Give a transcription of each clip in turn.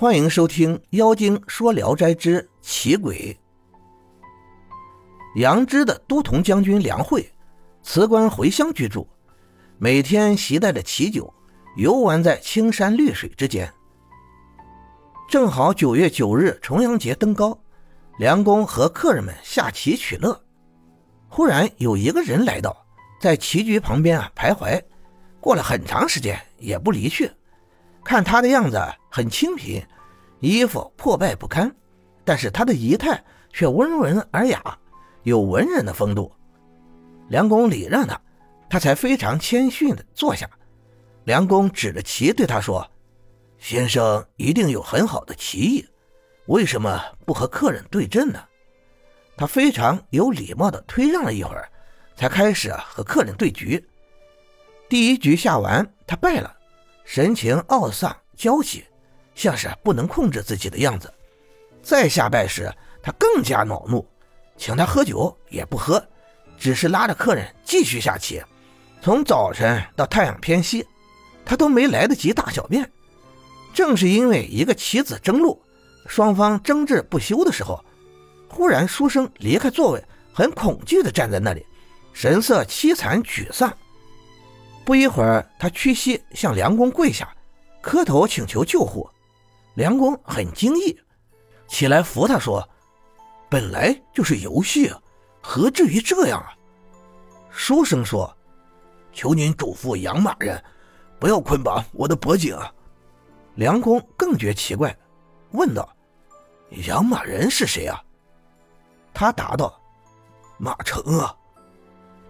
欢迎收听《妖精说聊斋之奇鬼》。杨枝的都统将军梁惠辞官回乡居住，每天携带着奇酒游玩在青山绿水之间。正好九月九日重阳节登高，梁公和客人们下棋取乐。忽然有一个人来到，在棋局旁边啊徘徊，过了很长时间也不离去。看他的样子很清贫，衣服破败不堪，但是他的仪态却温文尔雅，有文人的风度。梁公礼让他，他才非常谦逊地坐下。梁公指着棋对他说：“先生一定有很好的棋艺，为什么不和客人对阵呢？”他非常有礼貌地推让了一会儿，才开始和客人对局。第一局下完，他败了。神情懊丧、焦急，像是不能控制自己的样子。再下拜时，他更加恼怒，请他喝酒也不喝，只是拉着客人继续下棋。从早晨到太阳偏西，他都没来得及大小便。正是因为一个棋子争路，双方争执不休的时候，忽然书生离开座位，很恐惧地站在那里，神色凄惨沮丧。不一会儿，他屈膝向梁公跪下，磕头请求救护。梁公很惊异，起来扶他说：“本来就是游戏，何至于这样啊？”书生说：“求您嘱咐养马人，不要捆绑我的脖颈。”梁公更觉奇怪，问道：“养马人是谁啊？”他答道：“马成啊。”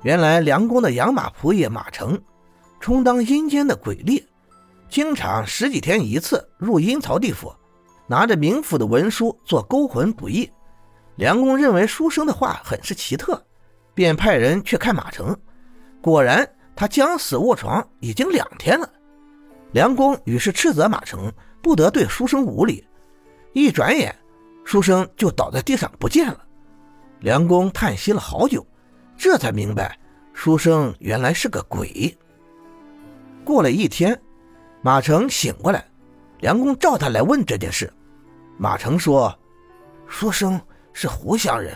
原来梁公的养马仆役马成。充当阴间的鬼吏，经常十几天一次入阴曹地府，拿着冥府的文书做勾魂补役。梁公认为书生的话很是奇特，便派人去看马成。果然，他将死卧床已经两天了。梁公于是斥责马成不得对书生无礼。一转眼，书生就倒在地上不见了。梁公叹息了好久，这才明白书生原来是个鬼。过了一天，马成醒过来，梁公召他来问这件事。马成说：“书生是湖湘人，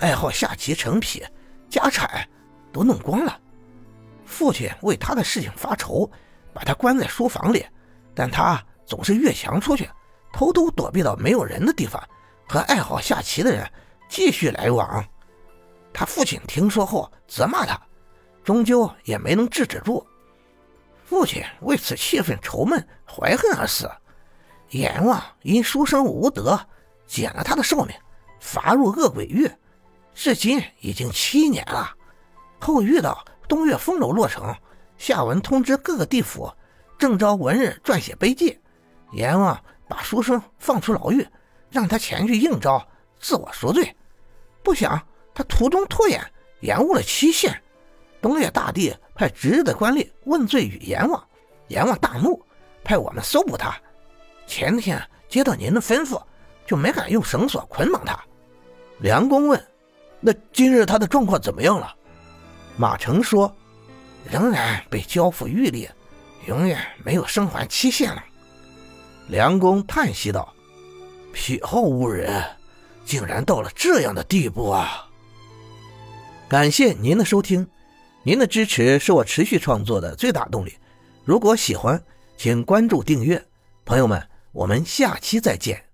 爱好下棋成癖，家产都弄光了。父亲为他的事情发愁，把他关在书房里，但他总是越墙出去，偷偷躲避到没有人的地方，和爱好下棋的人继续来往。他父亲听说后责骂他，终究也没能制止住。”父亲为此气愤愁闷，怀恨而死。阎王因书生无德，减了他的寿命，罚入恶鬼狱，至今已经七年了。后遇到东岳风楼落成，下文通知各个地府，正招文人撰写碑记。阎王把书生放出牢狱，让他前去应招，自我赎罪。不想他途中拖延，延误了期限。东岳大帝派值日的官吏问罪于阎王，阎王大怒，派我们搜捕他。前天接到您的吩咐，就没敢用绳索捆绑他。梁公问：“那今日他的状况怎么样了？”马成说：“仍然被交付狱里，永远没有生还期限了。”梁公叹息道：“癖好误人，竟然到了这样的地步啊！”感谢您的收听。您的支持是我持续创作的最大动力。如果喜欢，请关注订阅。朋友们，我们下期再见。